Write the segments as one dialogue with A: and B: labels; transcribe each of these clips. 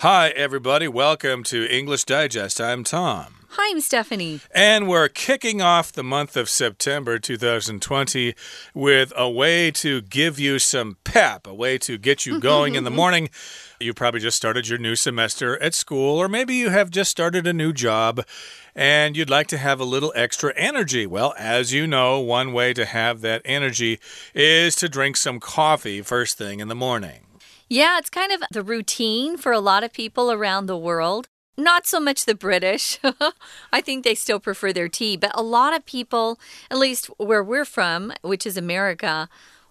A: Hi, everybody. Welcome to English Digest. I'm Tom.
B: Hi, I'm Stephanie.
A: And we're kicking off the month of September 2020 with a way to give you some pep, a way to get you going in the morning. You probably just started your new semester at school, or maybe you have just started a new job and you'd like to have a little extra energy. Well, as you know, one way to have that energy is to drink some coffee first thing in the morning.
B: Yeah, it's kind of the routine for a lot of people around the world. Not so much the British. I think they still prefer their tea, but a lot of people, at least where we're from, which is America,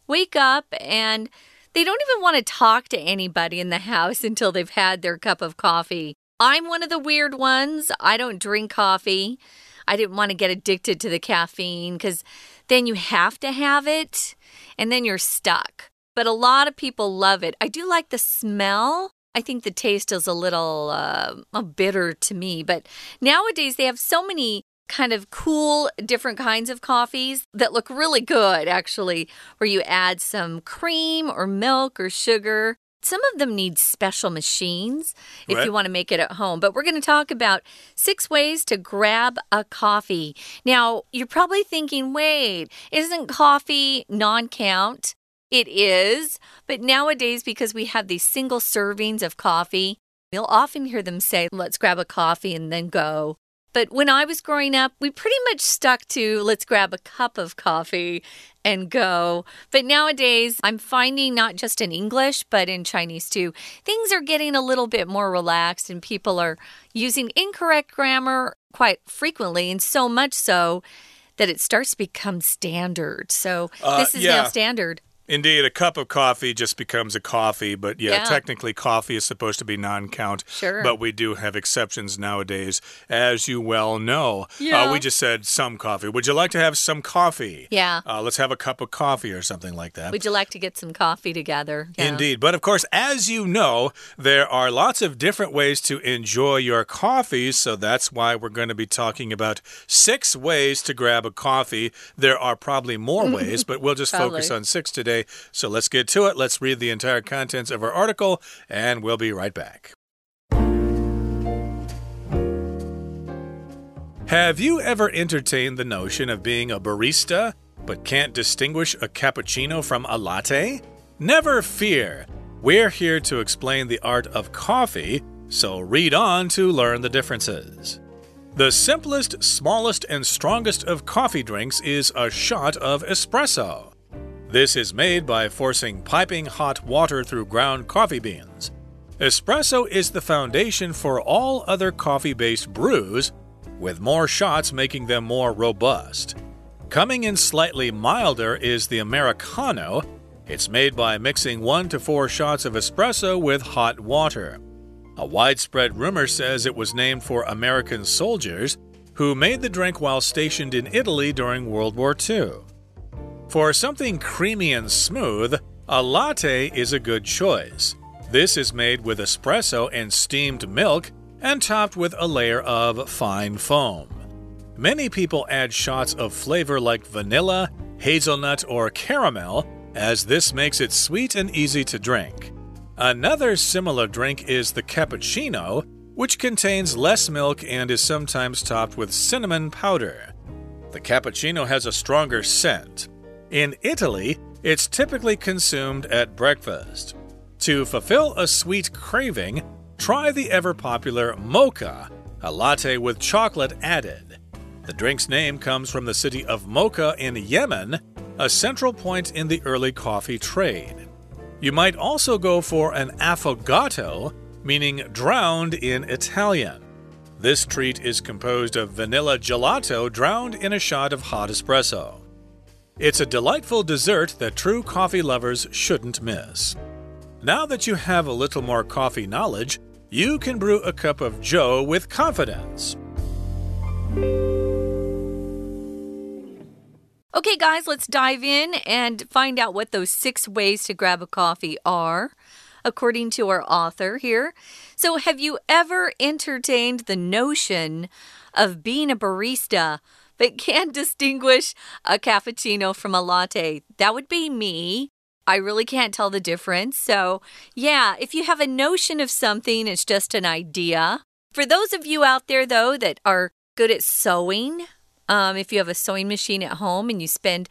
B: wake up and they don't even want to talk to anybody in the house until they've had their cup of coffee. I'm one of the weird ones. I don't drink coffee. I didn't want to get addicted to the caffeine because then you have to have it and then you're stuck. But a lot of people love it. I do like the smell. I think the taste is a little uh, bitter to me, but nowadays they have so many kind of cool different kinds of coffees that look really good actually where you add some cream or milk or sugar some of them need special machines if
A: Right.
B: you want to make it at home. But we're going to talk about six ways to grab a coffee. Now, you're probably thinking, wait, isn't coffee non count? It is. But nowadays, because we have these single servings of coffee, you'll often hear them say, let's grab a coffee and then go. But when I was growing up, we pretty much stuck to let's grab a cup of coffee and go. But nowadays, I'm finding not just in English, but in Chinese too, things are getting a little bit more relaxed and people are using incorrect grammar quite frequently, and so much so that it starts to become standard. So
A: Uh,
B: this is
A: yeah.
B: now standard.
A: Indeed, a cup of coffee just becomes a coffee, but yeah,
B: Yeah.
A: technically coffee is supposed to be non count.
B: Sure.
A: But we do have exceptions nowadays, as you well know.
B: Yeah.
A: Uh, we just said some coffee. Would you like to have some coffee?
B: Yeah.
A: Uh, let's have a cup of coffee or something like that.
B: Would you like to get some coffee together? Yeah.
A: Indeed. But of course, as you know, there are lots of different ways to enjoy your coffee. So that's why we're going to be talking about six ways to grab a coffee. There are probably more ways, but we'll just focus on six today. So let's get to it. Let's read the entire contents of our article, and we'll be right back. Have you ever entertained the notion of being a barista but can't distinguish a cappuccino from a latte? Never fear. We're here to explain the art of coffee, so read on to learn the differences. The simplest, smallest, and strongest of coffee drinks is a shot of espresso. This is made by forcing piping hot water through ground coffee beans. Espresso is the foundation for all other coffee based brews, with more shots making them more robust. Coming in slightly milder is the Americano. It's made by mixing one to four shots of espresso with hot water. A widespread rumor says it was named for American soldiers who made the drink while stationed in Italy during World War II. For something creamy and smooth, a latte is a good choice. This is made with espresso and steamed milk and topped with a layer of fine foam. Many people add shots of flavor like vanilla, hazelnut, or caramel, as this makes it sweet and easy to drink. Another similar drink is the cappuccino, which contains less milk and is sometimes topped with cinnamon powder. The cappuccino has a stronger scent. In Italy, it's typically consumed at breakfast. To fulfill a sweet craving, try the ever popular mocha, a latte with chocolate added. The drink's name comes from the city of Mocha in Yemen, a central point in the early coffee trade. You might also go for an affogato, meaning drowned in Italian. This treat is composed of vanilla gelato drowned in a shot of hot espresso. It's a delightful dessert that true coffee lovers shouldn't miss. Now that you have a little more coffee knowledge, you can brew a cup of Joe with confidence.
B: Okay, guys, let's dive in and find out what those six ways to grab a coffee are, according to our author here. So, have you ever entertained the notion of being a barista but can't distinguish a cappuccino from a latte? That would be me. I really can't tell the difference. So, yeah, if you have a notion of something, it's just an idea. For those of you out there, though, that are good at sewing, um, if you have a sewing machine at home and you spend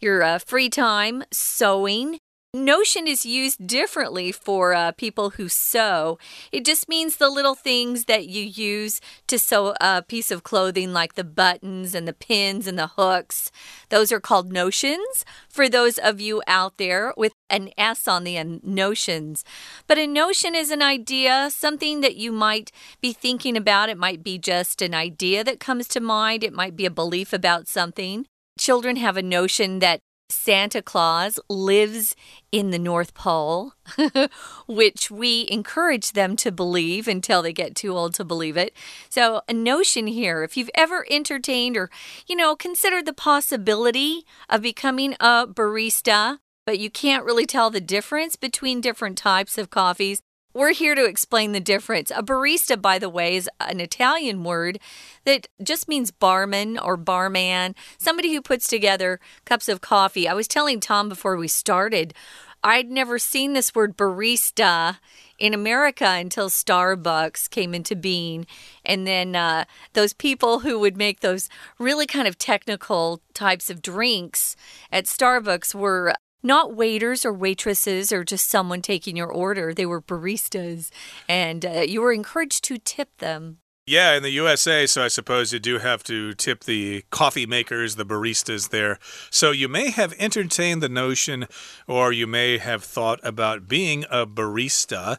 B: your uh, free time sewing, Notion is used differently for uh, people who sew. It just means the little things that you use to sew a piece of clothing, like the buttons and the pins and the hooks. Those are called notions for those of you out there with an S on the end, notions. But a notion is an idea, something that you might be thinking about. It might be just an idea that comes to mind, it might be a belief about something. Children have a notion that Santa Claus lives in the North Pole, which we encourage them to believe until they get too old to believe it. So, a notion here if you've ever entertained or, you know, considered the possibility of becoming a barista, but you can't really tell the difference between different types of coffees, we're here to explain the difference. A barista, by the way, is an Italian word that just means barman or barman, somebody who puts together cups of coffee. I was telling Tom before we started, I'd never seen this word barista in America until Starbucks came into being. And then uh, those people who would make those really kind of technical types of drinks at Starbucks were not waiters or waitresses or just someone taking your order. They were baristas, and uh, you were encouraged to tip them.
A: Yeah, in the USA, so I suppose you do have to tip the coffee makers, the baristas there. So you may have entertained the notion, or you may have thought about being a barista.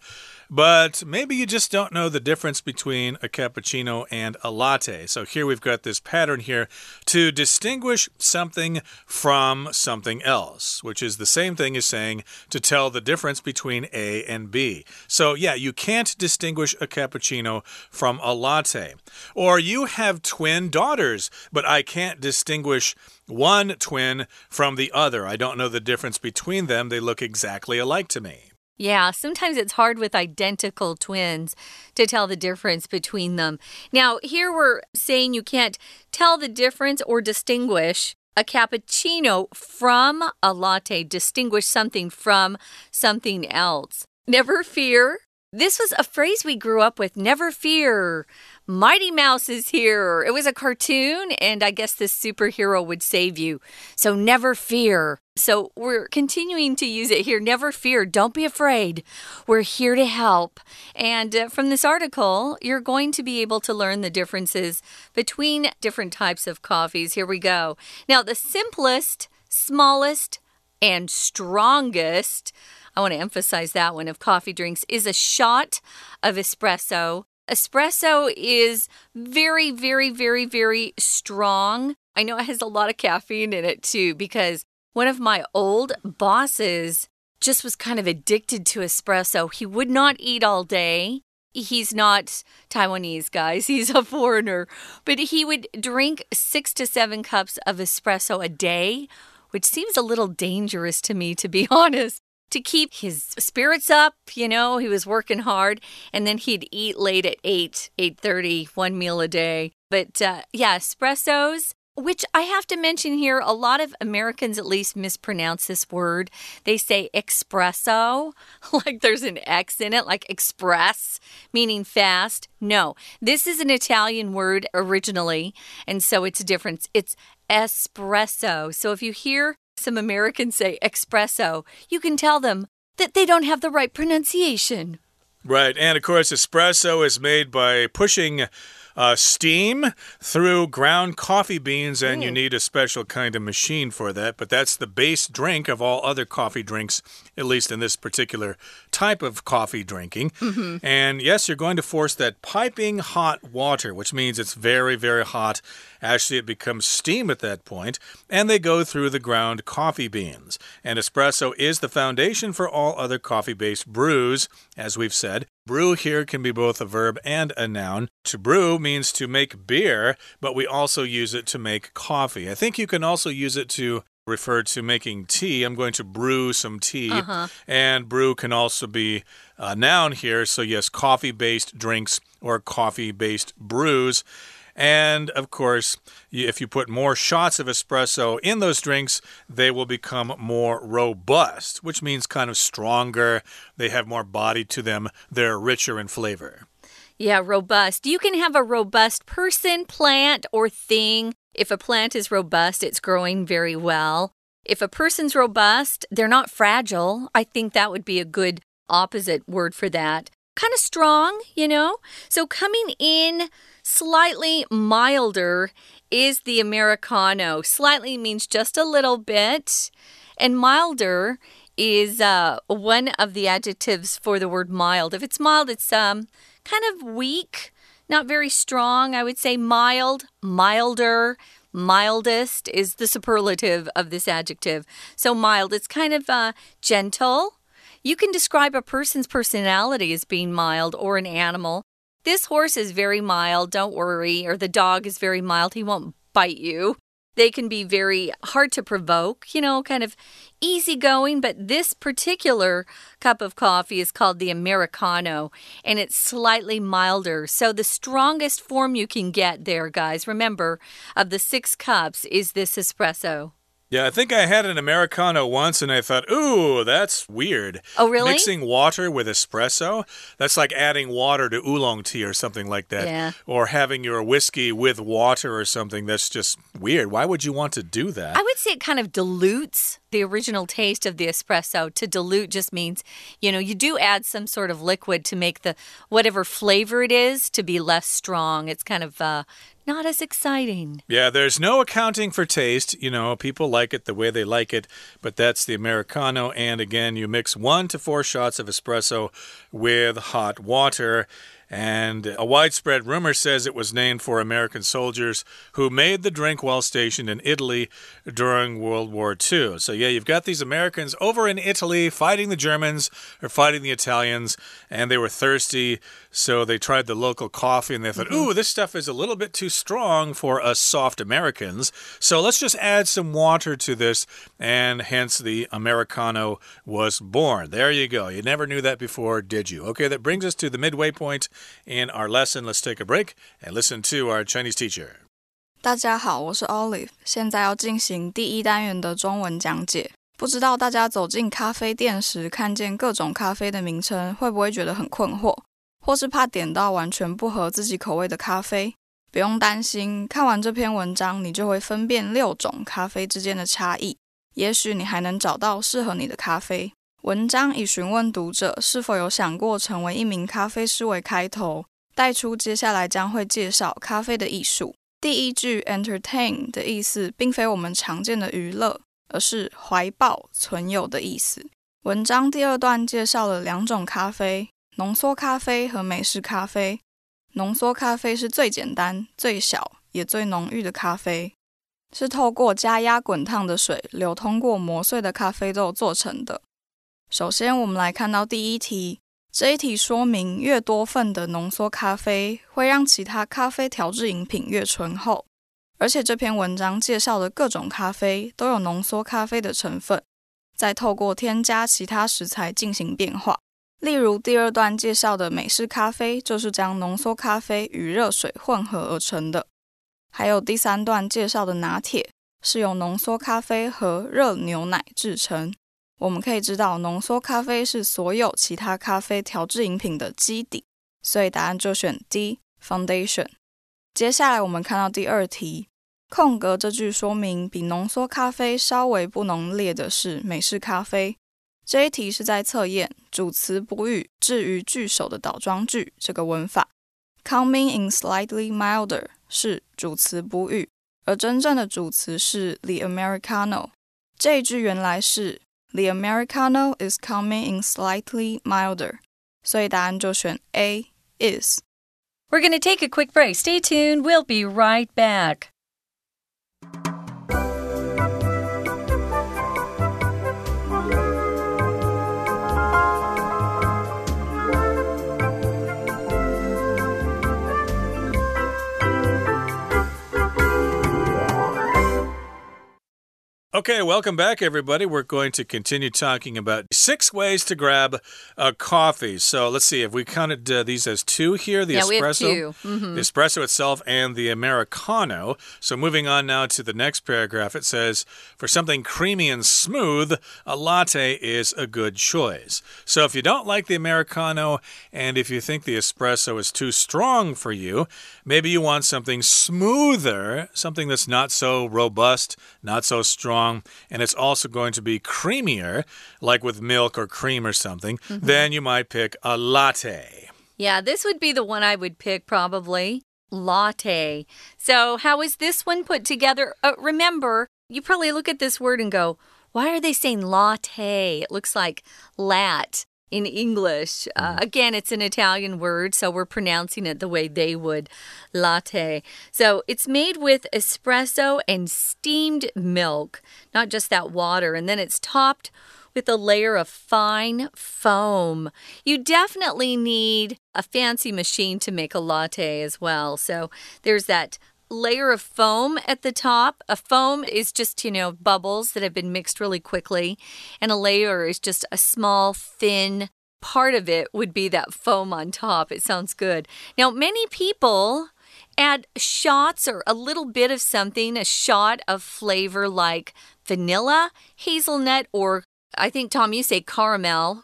A: But maybe you just don't know the difference between a cappuccino and a latte. So here we've got this pattern here to distinguish something from something else, which is the same thing as saying to tell the difference between A and B. So yeah, you can't distinguish a cappuccino from a latte. Or you have twin daughters, but I can't distinguish one twin from the other. I don't know the difference between them. They look exactly alike to me.
B: Yeah, sometimes it's hard with identical twins to tell the difference between them. Now, here we're saying you can't tell the difference or distinguish a cappuccino from a latte, distinguish something from something else. Never fear. This was a phrase we grew up with never fear. Mighty Mouse is here. It was a cartoon, and I guess this superhero would save you. So never fear. So we're continuing to use it here. Never fear. Don't be afraid. We're here to help. And uh, from this article, you're going to be able to learn the differences between different types of coffees. Here we go. Now, the simplest, smallest, and strongest. I want to emphasize that one of coffee drinks is a shot of espresso Espresso is very, very, very, very strong. I know it has a lot of caffeine in it too, because one of my old bosses just was kind of addicted to espresso. He would not eat all day. He's not Taiwanese, guys. He's a foreigner. But he would drink six to seven cups of espresso a day, which seems a little dangerous to me, to be honest to keep his spirits up. You know, he was working hard, and then he'd eat late at eight, eight thirty, one meal a day. But uh, yeah, espressos. Which I have to mention here, a lot of Americans at least mispronounce this word. They say espresso, like there's an X in it, like express, meaning fast. No, this is an Italian word originally, and so it's a difference. It's espresso. So if you hear some Americans say espresso, you can tell them that they don't have the right pronunciation.
A: Right. And of course, espresso is made by pushing uh, steam through ground coffee beans, and mm. you need a special kind of machine for that. But that's the base drink of all other coffee drinks, at least in this particular type of coffee drinking. Mm -hmm. And yes, you're going to force that piping hot water, which means it's very, very hot. Actually, it becomes steam at that point, and they go through the ground coffee beans. And espresso is the foundation for all other coffee based brews, as we've said. Brew here can be both a verb and a noun. To brew means to make beer, but we also use it to make coffee. I think you can also use it to refer to making tea. I'm going to brew some tea. Uh -huh. And brew can also be a noun here. So, yes, coffee based drinks or coffee based brews. And of course, if you put more shots of espresso in those drinks, they will become more robust, which means kind of stronger. They have more body to them, they're richer in flavor.
B: Yeah, robust. You can have a robust person, plant, or thing. If a plant is robust, it's growing very well. If a person's robust, they're not fragile. I think that would be a good opposite word for that. Kind of strong, you know? So coming in slightly milder is the Americano. Slightly means just a little bit, and milder is uh, one of the adjectives for the word mild. If it's mild, it's um, kind of weak, not very strong. I would say mild, milder, mildest is the superlative of this adjective. So mild, it's kind of uh, gentle. You can describe a person's personality as being mild or an animal. This horse is very mild, don't worry, or the dog is very mild, he won't bite you. They can be very hard to provoke, you know, kind of easygoing. But this particular cup of coffee is called the Americano and it's slightly milder. So, the strongest form you can get there, guys, remember, of the six cups is this espresso.
A: Yeah, I think I had an Americano once and I thought, ooh, that's weird.
B: Oh, really?
A: Mixing water with espresso? That's like adding water to oolong tea or something like that.
B: Yeah.
A: Or having your whiskey with water or something. That's just weird. Why would you want to do that?
B: I would say it kind of dilutes the original taste of the espresso. To dilute just means, you know, you do add some sort of liquid to make the whatever flavor it is to be less strong. It's kind of uh, not as exciting.
A: Yeah, there's no accounting for taste. You know, people like it the way they like it, but that's the Americano. And again, you mix one to four shots of espresso with hot water. And a widespread rumor says it was named for American soldiers who made the drink while stationed in Italy during World War II. So, yeah, you've got these Americans over in Italy fighting the Germans or fighting the Italians, and they were thirsty. So they tried the local coffee and they thought, mm-hmm. ooh, this stuff is a little bit too strong for us soft Americans. So let's just add some water to this. And hence the Americano was born. There you go. You never knew that before, did you? Okay, that brings us to the midway point in our lesson. Let's take a break and listen to our Chinese teacher.
C: 大家好，我是 Olive，现在要进行第一单元的中文讲解。不知道大家走进咖啡店时，看见各种咖啡的名称，会不会觉得很困惑？或是怕点到完全不合自己口味的咖啡，不用担心。看完这篇文章，你就会分辨六种咖啡之间的差异。也许你还能找到适合你的咖啡。文章以询问读者是否有想过成为一名咖啡师为开头，带出接下来将会介绍咖啡的艺术。第一句 entertain 的意思，并非我们常见的娱乐，而是怀抱、存有的意思。文章第二段介绍了两种咖啡。浓缩咖啡和美式咖啡，浓缩咖啡是最简单、最小也最浓郁的咖啡，是透过加压滚烫的水流通过磨碎的咖啡豆做成的。首先，我们来看到第一题，这一题说明越多份的浓缩咖啡会让其他咖啡调制饮品越醇厚，而且这篇文章介绍的各种咖啡都有浓缩咖啡的成分，再透过添加其他食材进行变化。例如，第二段介绍的美式咖啡就是将浓缩咖啡与热水混合而成的。还有第三段介绍的拿铁是由浓缩咖啡和热牛奶制成。我们可以知道，浓缩咖啡是所有其他咖啡调制饮品的基底，所以答案就选 D，foundation。接下来我们看到第二题，空格这句说明比浓缩咖啡稍微不浓烈的是美式咖啡。这一题是在测验主词补语置于句首的倒装句这个文法。Coming in slightly milder 是主词补语，而真正的主词是 the Americano。这一句原来是 The Americano is coming in slightly milder，所以答案就选 A
B: is。We're going to take a quick break. Stay tuned. We'll be right back.
A: Okay, welcome back, everybody. We're going to continue talking about six ways to grab a coffee. So let's see if we counted uh, these as two here the
B: yeah,
A: espresso,
B: we have 2 mm -hmm.
A: the espresso itself, and the Americano. So moving on now to the next paragraph, it says for something creamy and smooth, a latte is a good choice. So if you don't like the Americano and if you think the espresso is too strong for you, maybe you want something smoother, something that's not so robust, not so strong and it's also going to be creamier, like with milk or cream or something, mm -hmm. then you might pick a latte.
B: Yeah, this would be the one I would pick probably. Latte. So, how is this one put together? Uh, remember, you probably look at this word and go, why are they saying latte? It looks like lat in English. Uh, mm. again, it's an Italian word, so we're pronouncing it the way they would latte. So it's made with espresso and steamed milk, not just that water. And then it's topped with a layer of fine foam. You definitely need a fancy machine to make a latte as well. So there's that layer of foam at the top. A foam is just, you know, bubbles that have been mixed really quickly, and a layer is just a small, thin part of it would be that foam on top. It sounds good. Now, many people add shots or a little bit of something, a shot of flavor like vanilla, hazelnut, or I think, Tom, you say caramel.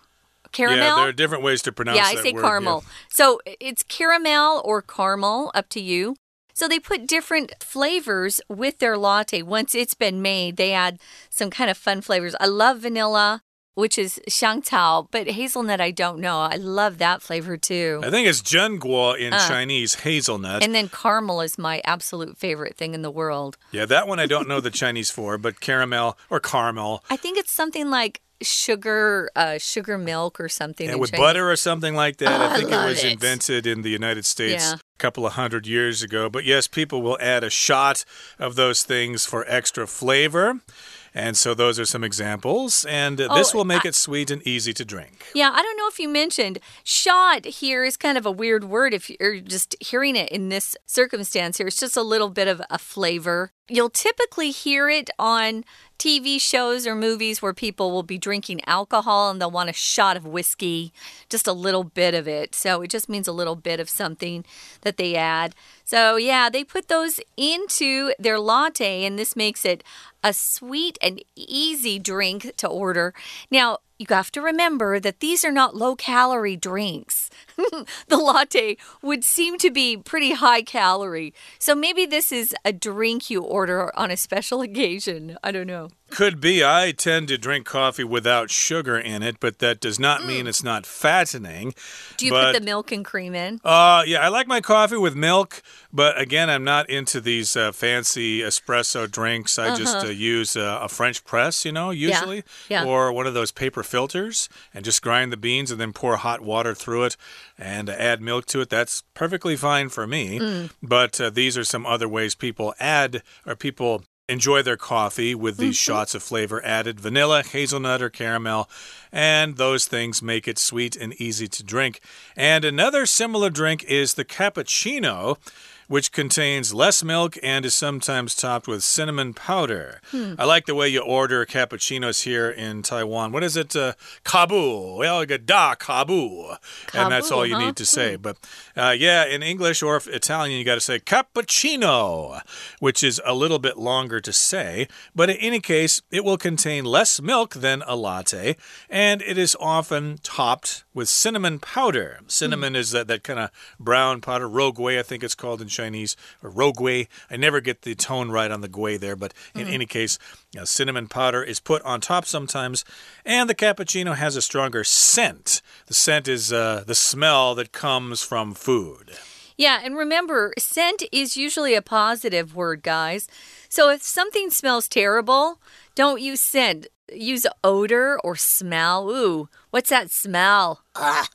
B: Caramel?
A: Yeah, there are different ways to pronounce it.
B: Yeah, I say
A: word,
B: caramel.
A: Yeah.
B: So it's caramel or caramel, up to you. So they put different flavors with their latte. Once it's been made, they add some kind of fun flavors. I love vanilla which is xiangcao, but hazelnut I don't know. I love that flavor too.
A: I think it's zhenguo in uh, Chinese, hazelnut.
B: And then caramel is my absolute favorite thing in the world.
A: Yeah, that one I don't know the Chinese for, but caramel or caramel.
B: I think it's something like sugar uh, sugar milk or something.
A: Yeah, with Chinese. butter or something like that.
B: Oh,
A: I think
B: I
A: it was
B: it.
A: invented in the United States
B: yeah.
A: Couple of hundred years ago. But yes, people will add a shot of those things for extra flavor. And so those are some examples. And uh, this oh, will make I, it sweet and easy to drink.
B: Yeah, I don't know if you mentioned shot here is kind of a weird word if you're just hearing it in this circumstance here. It's just a little bit of a flavor. You'll typically hear it on TV shows or movies where people will be drinking alcohol and they'll want a shot of whiskey, just a little bit of it. So it just means a little bit of something that they add. So, yeah, they put those into their latte, and this makes it a sweet and easy drink to order. Now, you have to remember that these are not low calorie drinks. the latte would seem to be pretty high calorie. So maybe this is a drink you order on a special occasion. I don't know.
A: Could be. I tend to drink coffee without sugar in it, but that does not mm. mean it's not fattening.
B: Do you
A: but,
B: put the milk and cream in?
A: Uh, yeah, I like my coffee with milk, but again, I'm not into these uh, fancy espresso drinks. I uh -huh. just uh-huh. uh, use a French press, you know, usually,
B: yeah. Yeah.
A: or one of those paper filters, and just grind the beans and then pour hot water through it and add milk to it. That's perfectly fine for me. Mm. But uh, these are some other ways people add or people enjoy their coffee with these mm -hmm. shots of flavor added vanilla, hazelnut, or caramel, and those things make it sweet and easy to drink. And another similar drink is the cappuccino which contains less milk and is sometimes topped with cinnamon powder. Hmm. I like the way you order cappuccinos here in Taiwan. What is it? Uh, kabu. Well, da kabu. And that's all you huh? need to say. Hmm. But uh, yeah, in English or Italian, you got to say cappuccino, which is a little bit longer to say. But in any case, it will contain less milk than a latte, and it is often topped with cinnamon powder. Cinnamon mm. is that, that kind of brown powder, rougui, I think it's called in Chinese, or rougui. I never get the tone right on the gui there, but in mm. any case, uh, cinnamon powder is put on top sometimes, and the cappuccino has a stronger scent. The scent is uh, the smell that comes from food.
B: Yeah, and remember, scent is usually a positive word, guys. So if something smells terrible, don't use scent use odor or smell. Ooh, what's that smell? Ugh.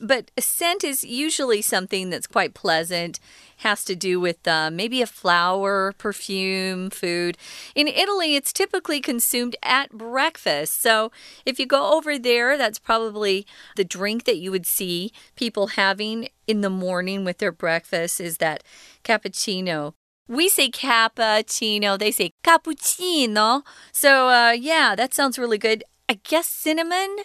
B: But scent is usually something that's quite pleasant, has to do with uh, maybe a flower, perfume, food. In Italy, it's typically consumed at breakfast. So if you go over there, that's probably the drink that you would see people having in the morning with their breakfast is that cappuccino We say cappuccino, they say cappuccino. So, uh, yeah, that sounds really good. I guess cinnamon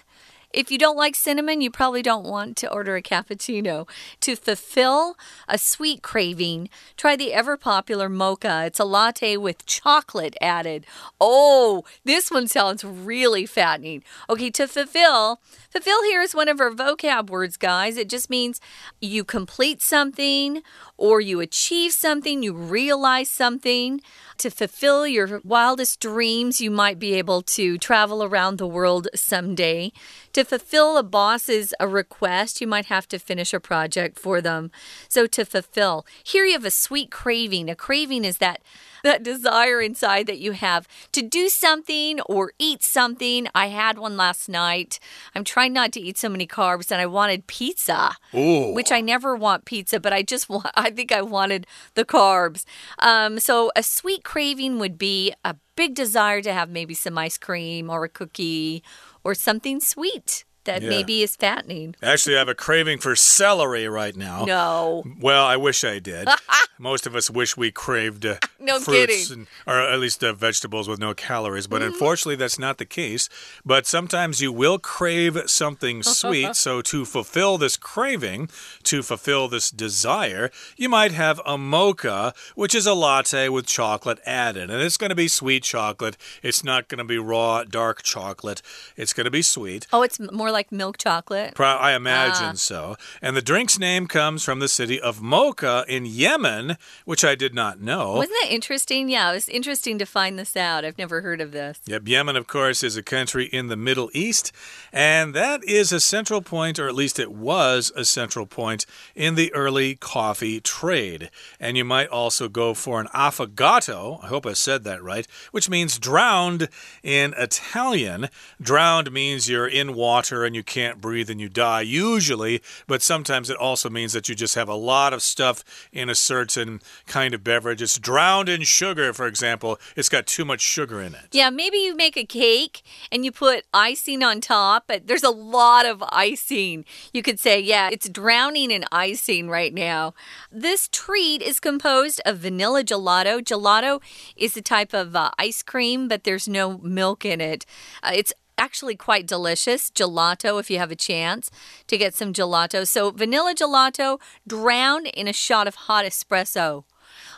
B: if you don't like cinnamon, you probably don't want to order a cappuccino. To fulfill a sweet craving, try the ever popular mocha. It's a latte with chocolate added. Oh, this one sounds really fattening. Okay, to fulfill, fulfill here is one of our vocab words, guys. It just means you complete something or you achieve something, you realize something. To fulfill your wildest dreams, you might be able to travel around the world someday. To fulfill a boss's a request, you might have to finish a project for them. So to fulfill. Here you have a sweet craving. A craving is that that desire inside that you have to do something or eat something. I had one last night. I'm trying not to eat so many carbs and I wanted pizza,
A: Ooh.
B: which I never want pizza, but I just want, I think I wanted the carbs. Um, so a sweet craving would be a big desire to have maybe some ice cream or a cookie or something sweet that
A: Yeah.
B: maybe is fattening.
A: Actually, I have a craving for celery right now.
B: No.
A: Well, I wish I did. Most of us wish we craved uh,
B: No
A: fruits and, or at least uh, vegetables with no calories, but
B: Mm-hmm.
A: unfortunately, that's not the case. But sometimes you will crave something sweet. so, to fulfill this craving, to fulfill this desire, you might have a mocha, which is a latte with chocolate added. And it's going to be sweet chocolate. It's not going to be raw, dark chocolate. It's going to be sweet.
B: Oh, it's more like milk chocolate.
A: Pro- I imagine ah. so. And the drink's name comes from the city of Mocha in Yemen, which I did not know.
B: Wasn't that interesting? Yeah, it was interesting to find this out. I've never heard of this.
A: Yep, Yemen, of course, is a country in the Middle East, and that is a central point, or at least it was a central point, in the early coffee trade. And you might also go for an affogato, I hope I said that right, which means drowned in Italian. Drowned means you're in water and you can't breathe and you die, usually, but sometimes it also means that you just have a lot of stuff in a certain kind of beverage. It's drowned in sugar, for example, it's got too much sugar in it.
B: Yeah, maybe you make a cake and you put icing on top, but there's a lot of icing. You could say, yeah, it's drowning in icing right now. This treat is composed of vanilla gelato. Gelato is a type of uh, ice cream, but there's no milk in it. Uh, it's actually quite delicious. Gelato, if you have a chance to get some gelato. So, vanilla gelato drowned in a shot of hot espresso.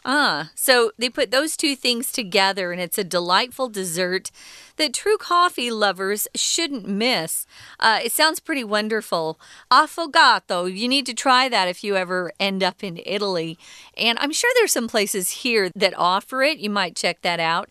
B: Ah, so they put those two things together, and it's a delightful dessert that true coffee lovers shouldn't miss. Uh, it sounds pretty wonderful. Affogato, you need to try that if you ever end up in Italy. And I'm sure there's some places here that offer it. You might check that out.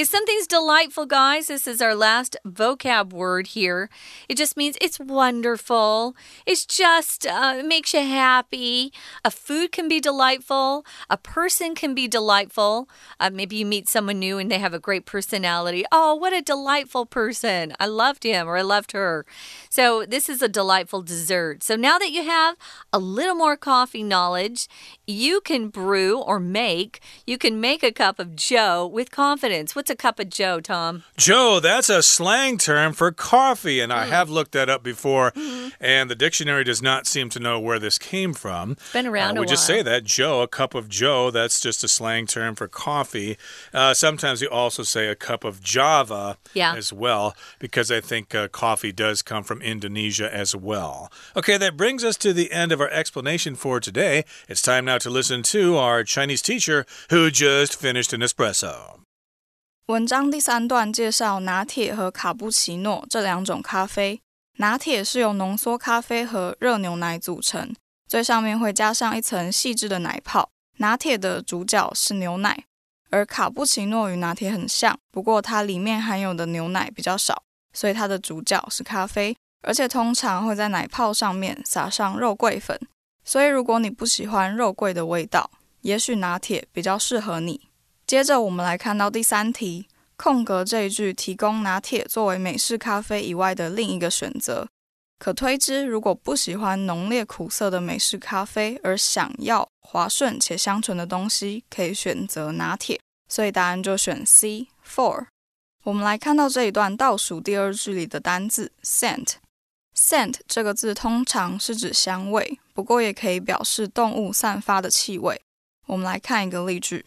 B: If something's delightful, guys, this is our last vocab word here. It just means it's wonderful. It's just uh, it makes you happy. A food can be delightful. A person can be delightful. Uh, maybe you meet someone new and they have a great personality. Oh, what a delightful person! I loved him or I loved her. So this is a delightful dessert. So now that you have a little more coffee knowledge, you can brew or make. You can make a cup of Joe with confidence. What's a cup of Joe, Tom?
A: Joe, that's a slang term for coffee, and I
B: Hmm.
A: have looked that up before,
B: Mm-hmm.
A: and the dictionary does not seem to know where this came from.
B: Been around
A: Uh, we just say that Joe, a cup of Joe, that's just a slang term for coffee. Uh, sometimes you also say a cup of Java
B: Yeah.
A: as well, because I think uh, coffee does come from Indonesia as well. Okay, that brings us to the end of our explanation for today. It's time now to listen to our Chinese teacher who just finished an espresso.
C: 文章第三段介绍拿铁和卡布奇诺这两种咖啡。拿铁是由浓缩咖啡和热牛奶组成，最上面会加上一层细致的奶泡。拿铁的主角是牛奶，而卡布奇诺与拿铁很像，不过它里面含有的牛奶比较少，所以它的主角是咖啡，而且通常会在奶泡上面撒上肉桂粉。所以如果你不喜欢肉桂的味道，也许拿铁比较适合你。接着我们来看到第三题，空格这一句提供拿铁作为美式咖啡以外的另一个选择。可推知，如果不喜欢浓烈苦涩的美式咖啡，而想要滑顺且香醇的东西，可以选择拿铁。所以答案就选 C four。我们来看到这一段倒数第二句里的单字 scent。scent 这个字通常是指香味，不过也可以表示动物散发的气味。我们来看一个例句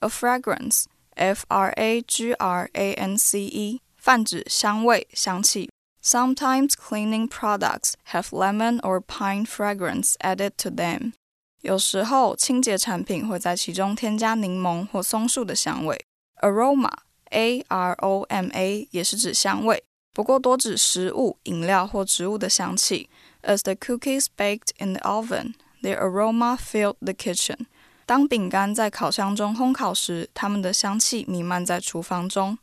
C: A fragrance, F R A G R A N C E，泛指香味、香气。Sometimes cleaning products have lemon or pine fragrance added to them。有时候清洁产品会在其中添加柠檬或松树的香味。Aroma，A R O M A，也是指香味，不过多指食物、饮料或植物的香气。As the cookies baked in the oven, their aroma filled the kitchen。 当饼干在烤箱中烘烤时，它们的香气弥漫在厨房中。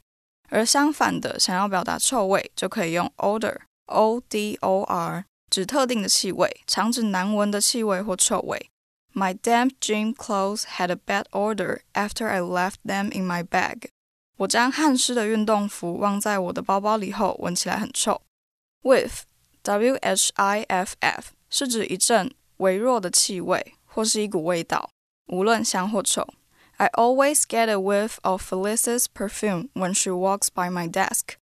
C: 而相反的，想要表达臭味，就可以用 odor，o d o r，指特定的气味，常指难闻的气味或臭味。My damp gym clothes had a bad odor after I left them in my bag。我将汗湿的运动服忘在我的包包里后，闻起来很臭。With (w h i f f) 是指一阵微弱的气味，或是一股味道。无论香或臭。I always get a whiff of Felice's perfume when she walks by my desk。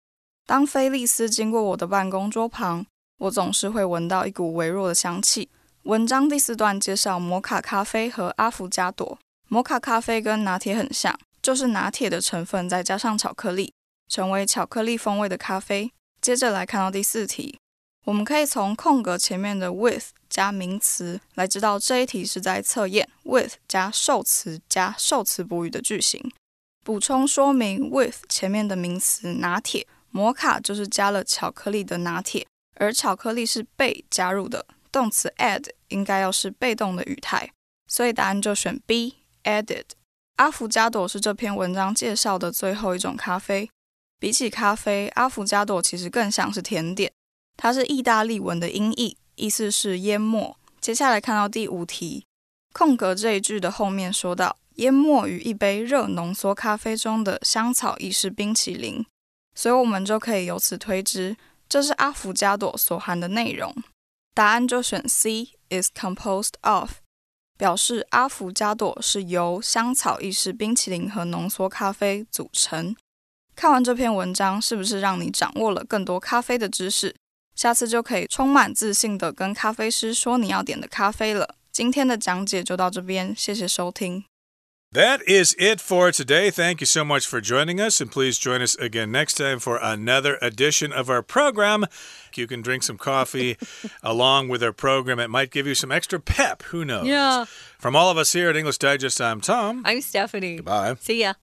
C: 当菲利斯经过我的办公桌旁，我总是会闻到一股微弱的香气。文章第四段介绍摩卡咖啡和阿芙加朵。摩卡咖啡跟拿铁很像，就是拿铁的成分再加上巧克力，成为巧克力风味的咖啡。接着来看到第四题。我们可以从空格前面的 with 加名词来知道这一题是在测验 with 加受词加受词补语的句型。补充说明，with 前面的名词拿铁、摩卡就是加了巧克力的拿铁，而巧克力是被加入的，动词 add 应该要是被动的语态，所以答案就选 B added。阿芙加朵是这篇文章介绍的最后一种咖啡。比起咖啡，阿芙加朵其实更像是甜点。它是意大利文的音译，意思是淹没。接下来看到第五题，空格这一句的后面说到淹没于一杯热浓缩咖啡中的香草意式冰淇淋，所以我们就可以由此推知这是阿芙加朵所含的内容。答案就选 C，is composed of，表示阿芙加朵是由香草意式冰淇淋和浓缩咖啡组成。看完这篇文章，是不是让你掌握了更多咖啡的知识？下次就可以充满自信的跟咖啡师说你要点的咖啡了。今天的讲解就到这边，谢谢收听。
A: That is it for today. Thank you so much for joining us, and please join us again next time for another edition of our program. You can drink some coffee along with our program. It might give you some extra pep. Who knows?
B: Yeah.
A: From all of us here at English Digest, I'm Tom.
B: I'm Stephanie.
A: Goodbye.
B: See ya.